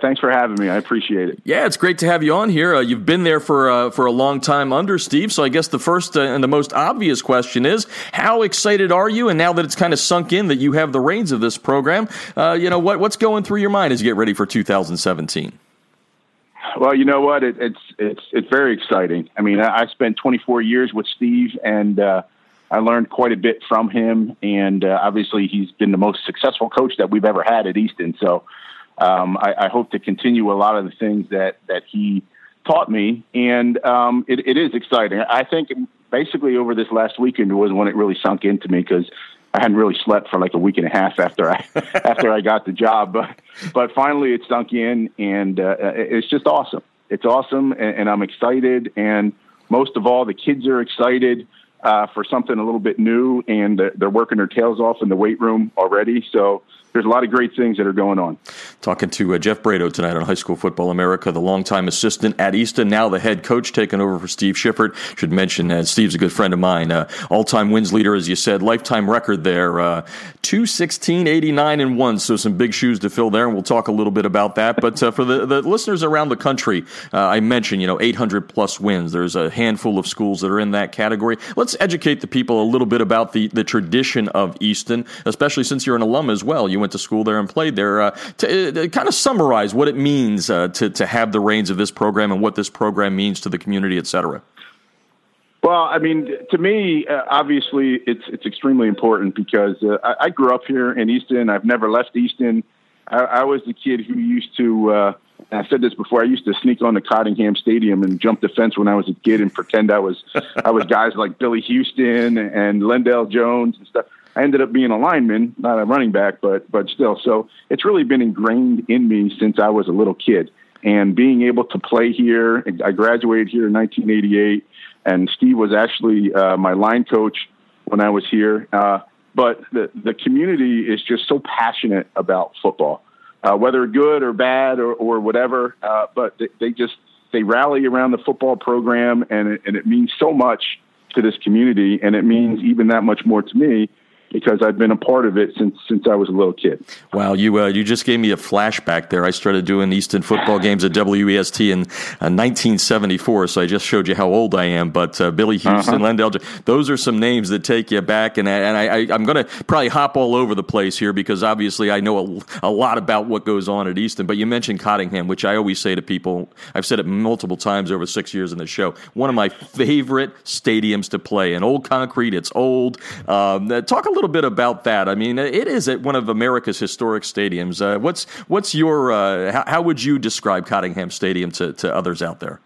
Thanks for having me. I appreciate it. Yeah, it's great to have you on here. Uh, you've been there for uh, for a long time under Steve, so I guess the first uh, and the most obvious question is, how excited are you? And now that it's kind of sunk in that you have the reins of this program, uh, you know what what's going through your mind as you get ready for 2017? Well, you know what? It, it's it's it's very exciting. I mean, I, I spent 24 years with Steve, and uh, I learned quite a bit from him. And uh, obviously, he's been the most successful coach that we've ever had at Easton. So um, I, I, hope to continue a lot of the things that that he taught me, and um, it, it is exciting. I think basically over this last weekend was when it really sunk into me because I hadn't really slept for like a week and a half after I after I got the job, but but finally it sunk in, and uh, it's just awesome. It's awesome, and, and I'm excited, and most of all, the kids are excited uh, for something a little bit new, and they're working their tails off in the weight room already. So there's a lot of great things that are going on. Talking to uh, Jeff Braido tonight on High School Football America, the longtime assistant at Easton, now the head coach, taking over for Steve Shiffert. Should mention that uh, Steve's a good friend of mine. Uh, all-time wins leader, as you said, lifetime record there, uh, 216, 89, and 1. So some big shoes to fill there, and we'll talk a little bit about that. But uh, for the, the listeners around the country, uh, I mentioned, you know, 800 plus wins. There's a handful of schools that are in that category. Let's educate the people a little bit about the, the tradition of Easton, especially since you're an alum as well. You went to school there and played there. Uh, to, to, kind of summarize what it means uh, to, to have the reins of this program and what this program means to the community, et cetera. Well, I mean, to me, uh, obviously, it's it's extremely important because uh, I, I, grew up here in Easton. I've never left Easton. I, I was the kid who used to. Uh, I said this before. I used to sneak on the Cottingham Stadium and jump the fence when I was a kid and pretend I was I was guys like Billy Houston and Lendell Jones and stuff. I ended up being a lineman, not a running back, but but still. So it's really been ingrained in me since I was a little kid. And being able to play here, I graduated here in 1988, and Steve was actually uh, my line coach when I was here. Uh, but the the community is just so passionate about football, uh, whether good or bad or or whatever. Uh, but they, they just they rally around the football program, and it, and it means so much to this community, and it means even that much more to me because I've been a part of it since since I was a little kid. Wow, you uh, you just gave me a flashback there. I started doing Easton football games at WEST in uh, 1974, so I just showed you how old I am. But uh, Billy uh-huh. Houston, uh-huh. Lendell, those are some names that take you back, and and I, I am going to probably hop all over the place here because obviously I know a, a lot about what goes on at Easton. But you mentioned Cottingham, which I always say to people. I've said it multiple times over six years in the show. One of my favorite stadiums to play. An old concrete, it's old. Um, talk a little bit about that. I mean, it is at one of America's historic stadiums. Uh, what's what's your uh, how, how, would you describe Cottingham Stadium to, to others out there?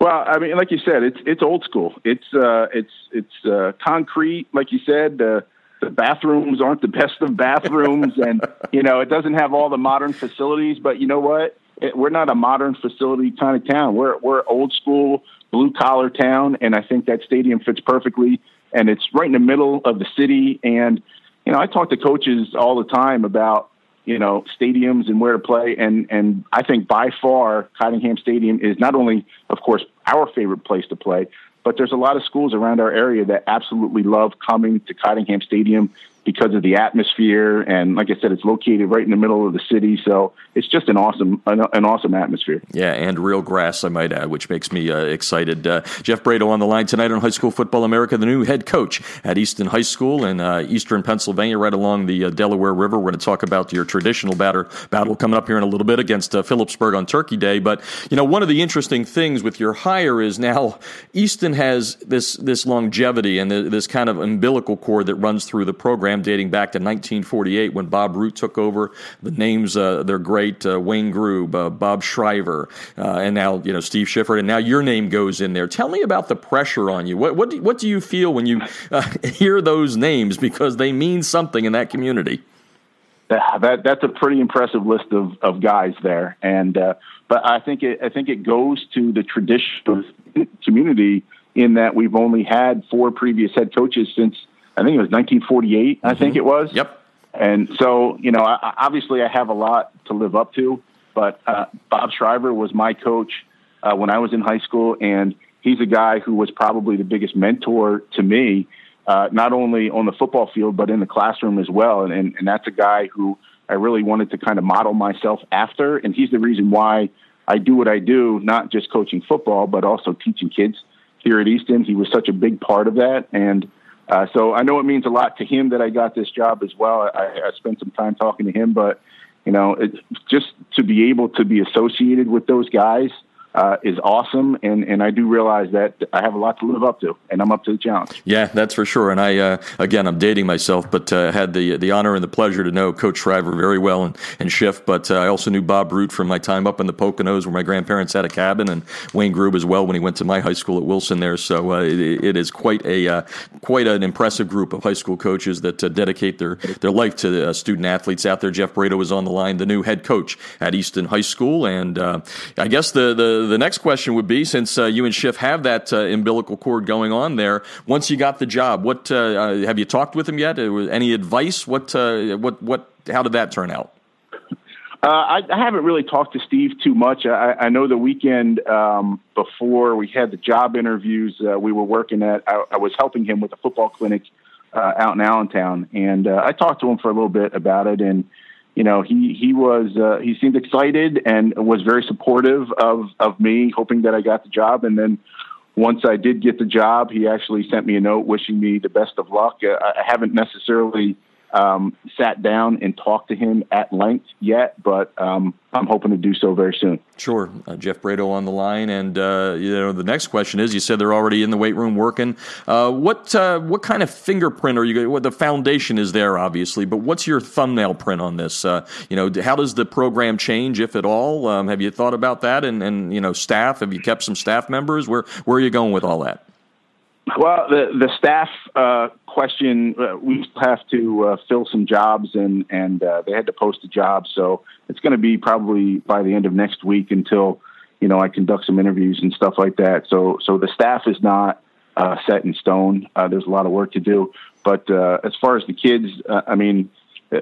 Well, I mean, like you said, it's it's old school. It's uh, it's it's uh, concrete, like you said. the bathrooms aren't the best of bathrooms, and you know it doesn't have all the modern facilities. But you know what? It, we're not a modern facility kind of town. We're we're old school blue collar town, and I think that stadium fits perfectly. And it's right in the middle of the city. And you know, I talk to coaches all the time about you know stadiums and where to play, and and I think by far Cottingham Stadium is not only, of course, our favorite place to play, but there's a lot of schools around our area that absolutely love coming to Cottingham Stadium because of the atmosphere. And like I said, it's located right in the middle of the city, so it's just an awesome, an, an awesome atmosphere. Yeah, and real grass, I might add, which makes me uh, excited. Uh, Jeff Braido on the line tonight on High School Football America, the new head coach at Easton High School in uh, Eastern Pennsylvania, right along the uh, Delaware River. We're going to talk about your traditional batter, battle coming up here in a little bit against uh, Phillipsburg on Turkey Day. But you know, one of the interesting things with your hire is now Easton has this this longevity and this kind of umbilical cord that runs through the program program dating back to 1948 when Bob Root took over. The names uh, they're great: uh, Wayne Grube, uh, Bob Shriver, uh, and now you know Steve Shiffert, and now your name goes in there. Tell me about the pressure on you. What what do, what do you feel when you uh, hear those names because they mean something in that community? That that's a pretty impressive list of, of guys there, and uh, but I think it I think it goes to the tradition community in that we've only had four previous head coaches since I think it was 1948. Mm-hmm. I think it was. Yep. And so, you know, I, obviously I have a lot to live up to, but uh, Bob Shriver was my coach uh, when I was in high school, and he's a guy who was probably the biggest mentor to me, uh, not only on the football field but in the classroom as well. And, and and that's a guy who I really wanted to kind of model myself after, and he's the reason why I do what I do, not just coaching football but also teaching kids here at Easton. He was such a big part of that, and uh, so I know it means a lot to him that I got this job as well. I, I spent some time talking to him, but you know, it, just to be able to be associated with those guys uh, is awesome, and and I do realize that I have a lot to live up to, and I'm up to the challenge. Yeah, that's for sure. And I uh, again, I'm dating myself, but uh, had the the honor and the pleasure to know Coach Shriver very well and, and Schiff. But uh, I also knew Bob Root from my time up in the Poconos, where my grandparents had a cabin, and Wayne Grube as well when he went to my high school at Wilson there. So uh, it, it is quite a uh, quite an impressive group of high school coaches that dedicate their their life to student athletes out there. Jeff Braido is on the line, the new head coach at Easton High School, and I guess the the the next question would be since uh, you and Schiff have that uh, umbilical cord going on there, once you got the job, what uh, uh have you talked with him yet? Uh, any advice? What, what, what, how did that turn out? I, I, haven't really talked to Steve too much. I, I know the weekend um, before we had the job interviews, we were working at, I, I, was helping him with a football clinic out in Allentown. And I talked to him for a little bit about it. And you know, he he was uh, he seemed excited and was very supportive of of me, hoping that I got the job. And then once I did get the job, he actually sent me a note wishing me the best of luck. Uh, I haven't necessarily um, sat down and talked to him at length yet, but um, I'm hoping to do so very soon. Sure, uh, Jeff Braido on the line, and uh, you know the next question is: You said they're already in the weight room working. Uh, what uh, what kind of fingerprint are you? What the foundation is there, obviously, but what's your thumbnail print on this? Uh, you know, how does the program change, if at all? Um, have you thought about that? And and you know, staff? Have you kept some staff members? Where where are you going with all that? Well, the the staff uh, question, uh, we have to uh, fill some jobs, and and uh, they had to post a job, so it's going to be probably by the end of next week until you know I conduct some interviews and stuff like that. So so the staff is not uh, set in stone. Uh, there's a lot of work to do, but as far as the kids, I mean.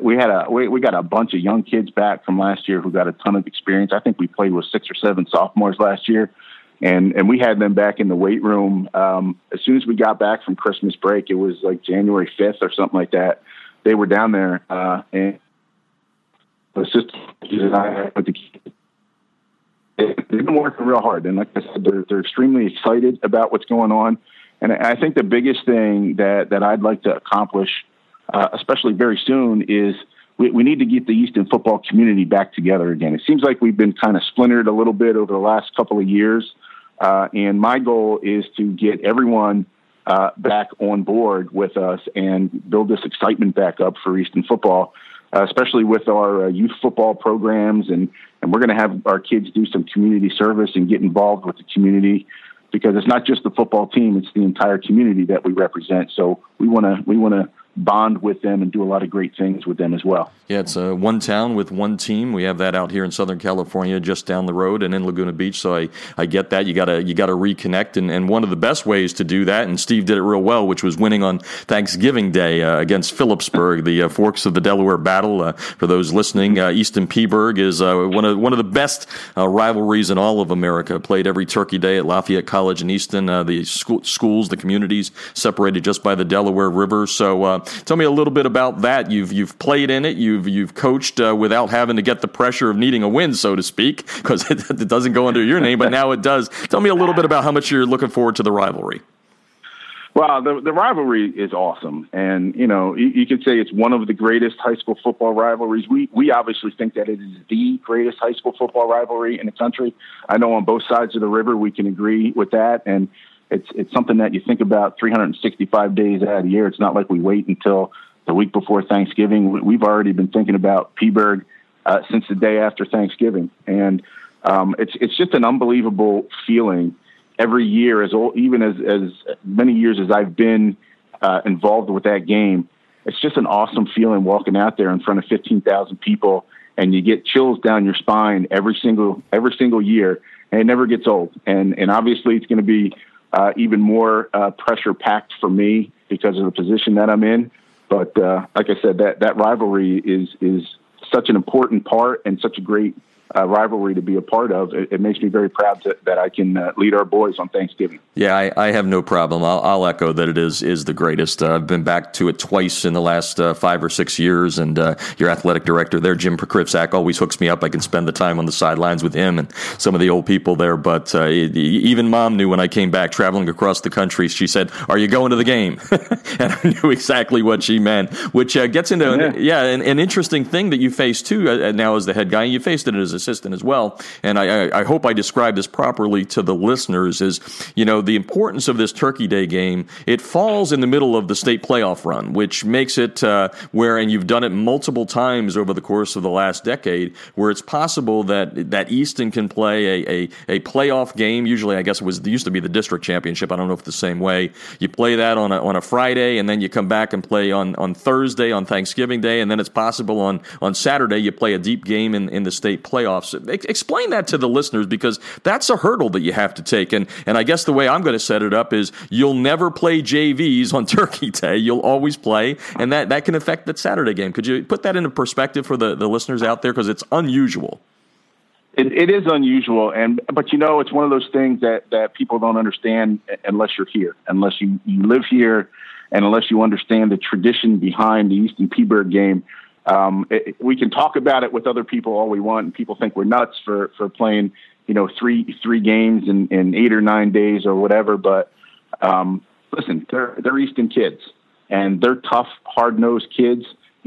We had a we, we got a bunch of young kids back from last year who got a ton of experience. I think we played with six or seven sophomores last year, and and we had them back in the weight room um, as soon as we got back from Christmas break. It was like January fifth or something like that. They were down there, uh, and the assistant and I with the they've been working real hard. And like I said, they're they're extremely excited about what's going on. And I think the biggest thing that that I'd like to accomplish, uh, especially very soon, is we, we need to get the Easton football community back together again. It seems like we've been kind of splintered a little bit over the last couple of years. Uh, and my goal is to get everyone uh, back on board with us and build this excitement back up for Easton football, uh, especially with our uh, youth football programs. And, and we're going to have our kids do some community service and get involved with the community because it's not just the football team; it's the entire community that we represent. So we want to we want to bond with them and do a lot of great things with them as well. Yeah, it's uh, one town with one team. We have that out here in Southern California, just down the road, and in Laguna Beach. So I, I get that you gotta you gotta reconnect, and, and one of the best ways to do that, and Steve did it real well, which was winning on Thanksgiving Day uh, against Phillipsburg, the uh, Forks of the Delaware battle. Uh, for those listening, uh, Easton Peaburg is uh, one of one of the best rivalries in all of America. Played every Turkey Day at Lafayette College in Easton. the school, schools, the communities separated just by the Delaware River. So tell me a little bit about that. You've you've played in it. You've you've coached uh, without having to get the pressure of needing a win, so to speak, because it, it doesn't go under your name, but now it does. Tell me a little bit about how much you're looking forward to the rivalry. Well, the the rivalry is awesome, and you know you, you could say it's one of the greatest high school football rivalries. We we obviously think that it is the greatest high school football rivalry in the country. I know on both sides of the river we can agree with that, and it's it's something that you think about 365 days out of the year. It's not like we wait until the week before Thanksgiving. We've already been thinking about Peaburg uh, since the day after Thanksgiving, and um, it's it's just an unbelievable feeling every year. As old, even as as many years as I've been uh, involved with that game, it's just an awesome feeling walking out there in front of 15,000 people, and you get chills down your spine every single every single year, and it never gets old. And and obviously, it's going to be uh, even more uh, pressure packed for me because of the position that I'm in. But uh, like I said, that that rivalry is is such an important part and such a great uh, rivalry to be a part of. It, it makes me very proud to, that I can uh, lead our boys on Thanksgiving. Yeah, I, I have no problem. I'll, I'll, echo that it is is the greatest. Uh, I've been back to it twice in the last uh, five or six years, and uh, your athletic director there, Jim Prokrivsak, always hooks me up. I can spend the time on the sidelines with him and some of the old people there. But uh, even mom knew when I came back traveling across the country. She said, "Are you going to the game?" and I knew exactly what she meant. Which gets into yeah, an, yeah an, an, interesting thing that you face too now as the head guy. You faced it as a assistant as well. And I, I hope I described this properly to the listeners is, you know, the importance of this Turkey Day game. It falls in the middle of the state playoff run, which makes it uh, where, and you've done it multiple times over the course of the last decade, where it's possible that that Easton can play a, a, a playoff game. Usually, I guess it was it used to be the district championship. I don't know if it's the same way. You play that on a, on a Friday, and then you come back and play on, on Thursday on Thanksgiving Day, and then it's possible on, on Saturday you play a deep game in, in the state playoffs explain that to the listeners because that's a hurdle that you have to take. And and I guess the way I'm going to set it up is you'll never play JVs on Turkey Day. You'll always play, and that that can affect that Saturday game. Could you put that into perspective for the the listeners out there because it's unusual. It, it is unusual, and but you know, it's one of those things that that people don't understand unless you're here, unless you you live here, and unless you understand the tradition behind the Easton Peaburg game um, it, we can talk about it with other people all we want, and people think we're nuts for for playing, you know, three three games in, in eight or nine days or whatever. But um, listen, they're they're Easton kids, and they're tough, hard nosed kids,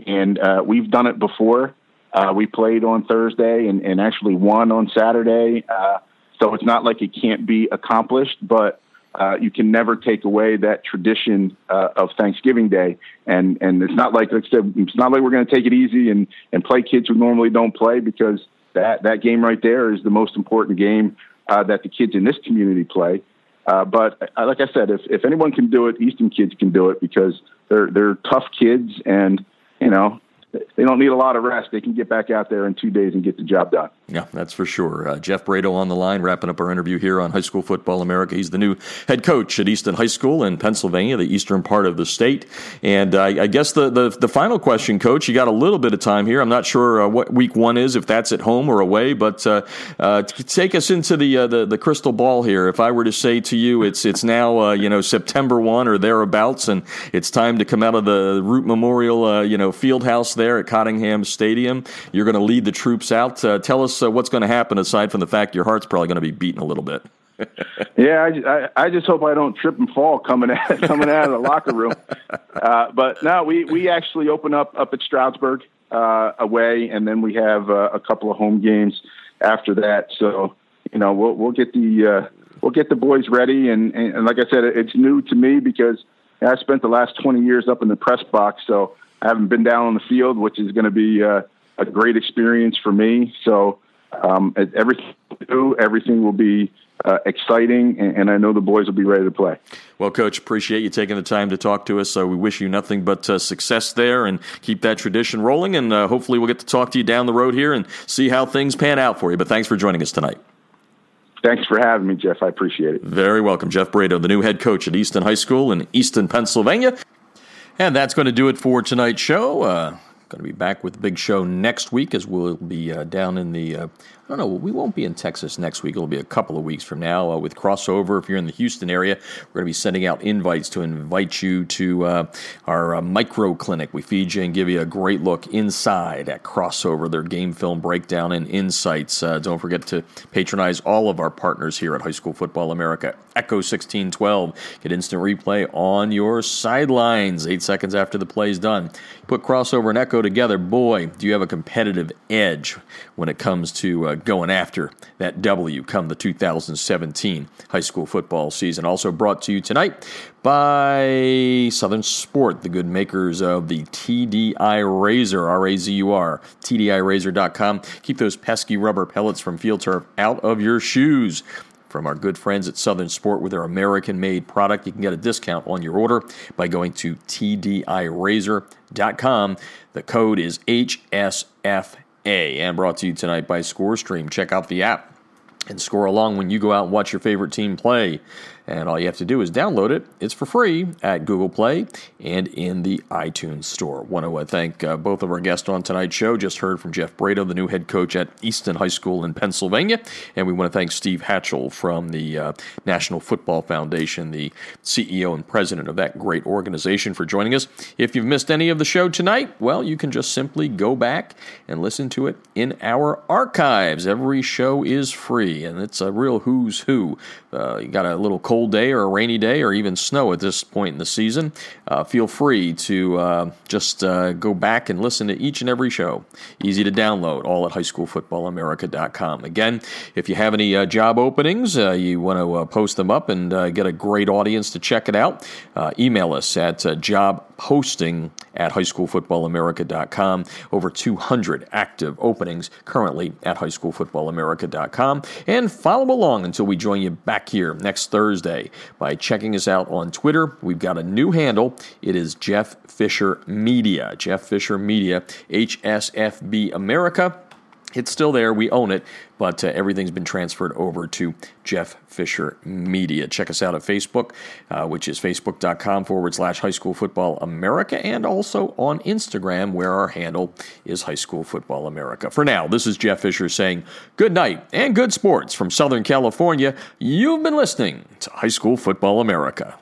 and uh, we've done it before. Uh, we played on Thursday and, and actually won on Saturday, uh, so it's not like it can't be accomplished, but uh, you can never take away that tradition uh, of Thanksgiving Day. And and it's not like, like I said, it's not like we're going to take it easy and and play kids who normally don't play because that that game right there is the most important game uh, that the kids in this community play. Uh, but uh, like I said, if if anyone can do it, Easton kids can do it because they're they're tough kids and you know they don't need a lot of rest. They can get back out there in two days and get the job done. Yeah, that's for sure. Uh, Jeff Braido on the line, wrapping up our interview here on High School Football America. He's the new head coach at Easton High School in Pennsylvania, the eastern part of the state. And uh, I guess the, the, the final question, Coach, you got a little bit of time here. I'm not sure uh, what week one is, if that's at home or away, but uh, uh, take us into the, uh, the the crystal ball here. If I were to say to you, it's it's now you know September one or thereabouts, and it's time to come out of the Root Memorial you know field house there at Cottingham Stadium. You're going to lead the troops out. tell us uh, what's going to happen aside from the fact your heart's probably going to be beating a little bit. yeah, I, I, I, just hope I don't trip and fall coming out, coming out of the locker room. Uh, but no, we, we actually open up up at Stroudsburg uh, away, and then we have uh, a couple of home games after that. So you know we'll we'll get the uh, we'll get the boys ready. And, and, and like I said, it's new to me because I spent the last 20 years up in the press box, so I haven't been down on the field, which is going to be uh, a great experience for me. So um, everything everything will be uh, exciting, and, and, I know the boys will be ready to play. Well, Coach, appreciate you taking the time to talk to us. So we wish you nothing but uh, success there, and keep that tradition rolling. And uh, hopefully, we'll get to talk to you down the road here and see how things pan out for you. But thanks for joining us tonight. Thanks for having me, Jeff. I appreciate it. Very welcome, Jeff Braido, the new head coach at Easton High School in Easton, Pennsylvania. And that's going to do it for tonight's show. Going to be back with the big show next week as we'll be uh, down in the uh, I don't know. We won't be in Texas next week. It'll be a couple of weeks from now uh, with Krossover. If you're in the Houston area, we're going to be sending out invites to invite you to uh, our uh, micro clinic. We feed you and give you a great look inside at Krossover, their game film breakdown and insights. Uh, don't forget to patronize all of our partners here at High School Football America. Echo 1612. Get instant replay on your sidelines eight seconds after the play is done. Put Krossover and Echo together. Boy, do you have a competitive edge when it comes to going after that W come the 2017 high school football season. Also brought to you tonight by Southern Sport, the good makers of the TDI Razur, R A Z U R, TDIRazur.com. Keep those pesky rubber pellets from field turf out of your shoes from our good friends at Southern Sport with their American made product. You can get a discount on your order by going to TDIRazur.com. The code is HSF a, and brought to you tonight by ScoreStream. Check out the app and score along when you go out and watch your favorite team play. And all you have to do is download it. It's for free at Google Play and in the iTunes Store. Want to thank uh, both of our guests on tonight's show. Just heard from Jeff Braido, the new head coach at Easton High School in Pennsylvania. And we want to thank Steve Hatchell from the uh, National Football Foundation, the CEO and president of that great organization, for joining us. If you've missed any of the show tonight, well, you can just simply go back and listen to it in our archives. Every show is free, and it's a real who's who. Uh, you got a little cold cold day or a rainy day or even snow at this point in the season, uh, feel free to uh, just uh, go back and listen to each and every show. Easy to download, all at highschoolfootballamerica.com. Again, if you have any uh, job openings, uh, you want to uh, post them up and get a great audience to check it out, email us at jobposting at highschoolfootballamerica.com. Over 200 active openings currently at highschoolfootballamerica.com. And follow along until we join you back here next Thursday by checking us out on Twitter. We've got a new handle. It is Jeff Fisher Media. Jeff Fisher Media, HSFB America. It's still there. We own it, but uh, everything's been transferred over to Jeff Fisher Media. Check us out at Facebook, uh, which is facebook.com forward slash high school football America, and also on Instagram, where our handle is high school football America. For now, this is Jeff Fisher saying good night and good sports from Southern California. You've been listening to High School Football America.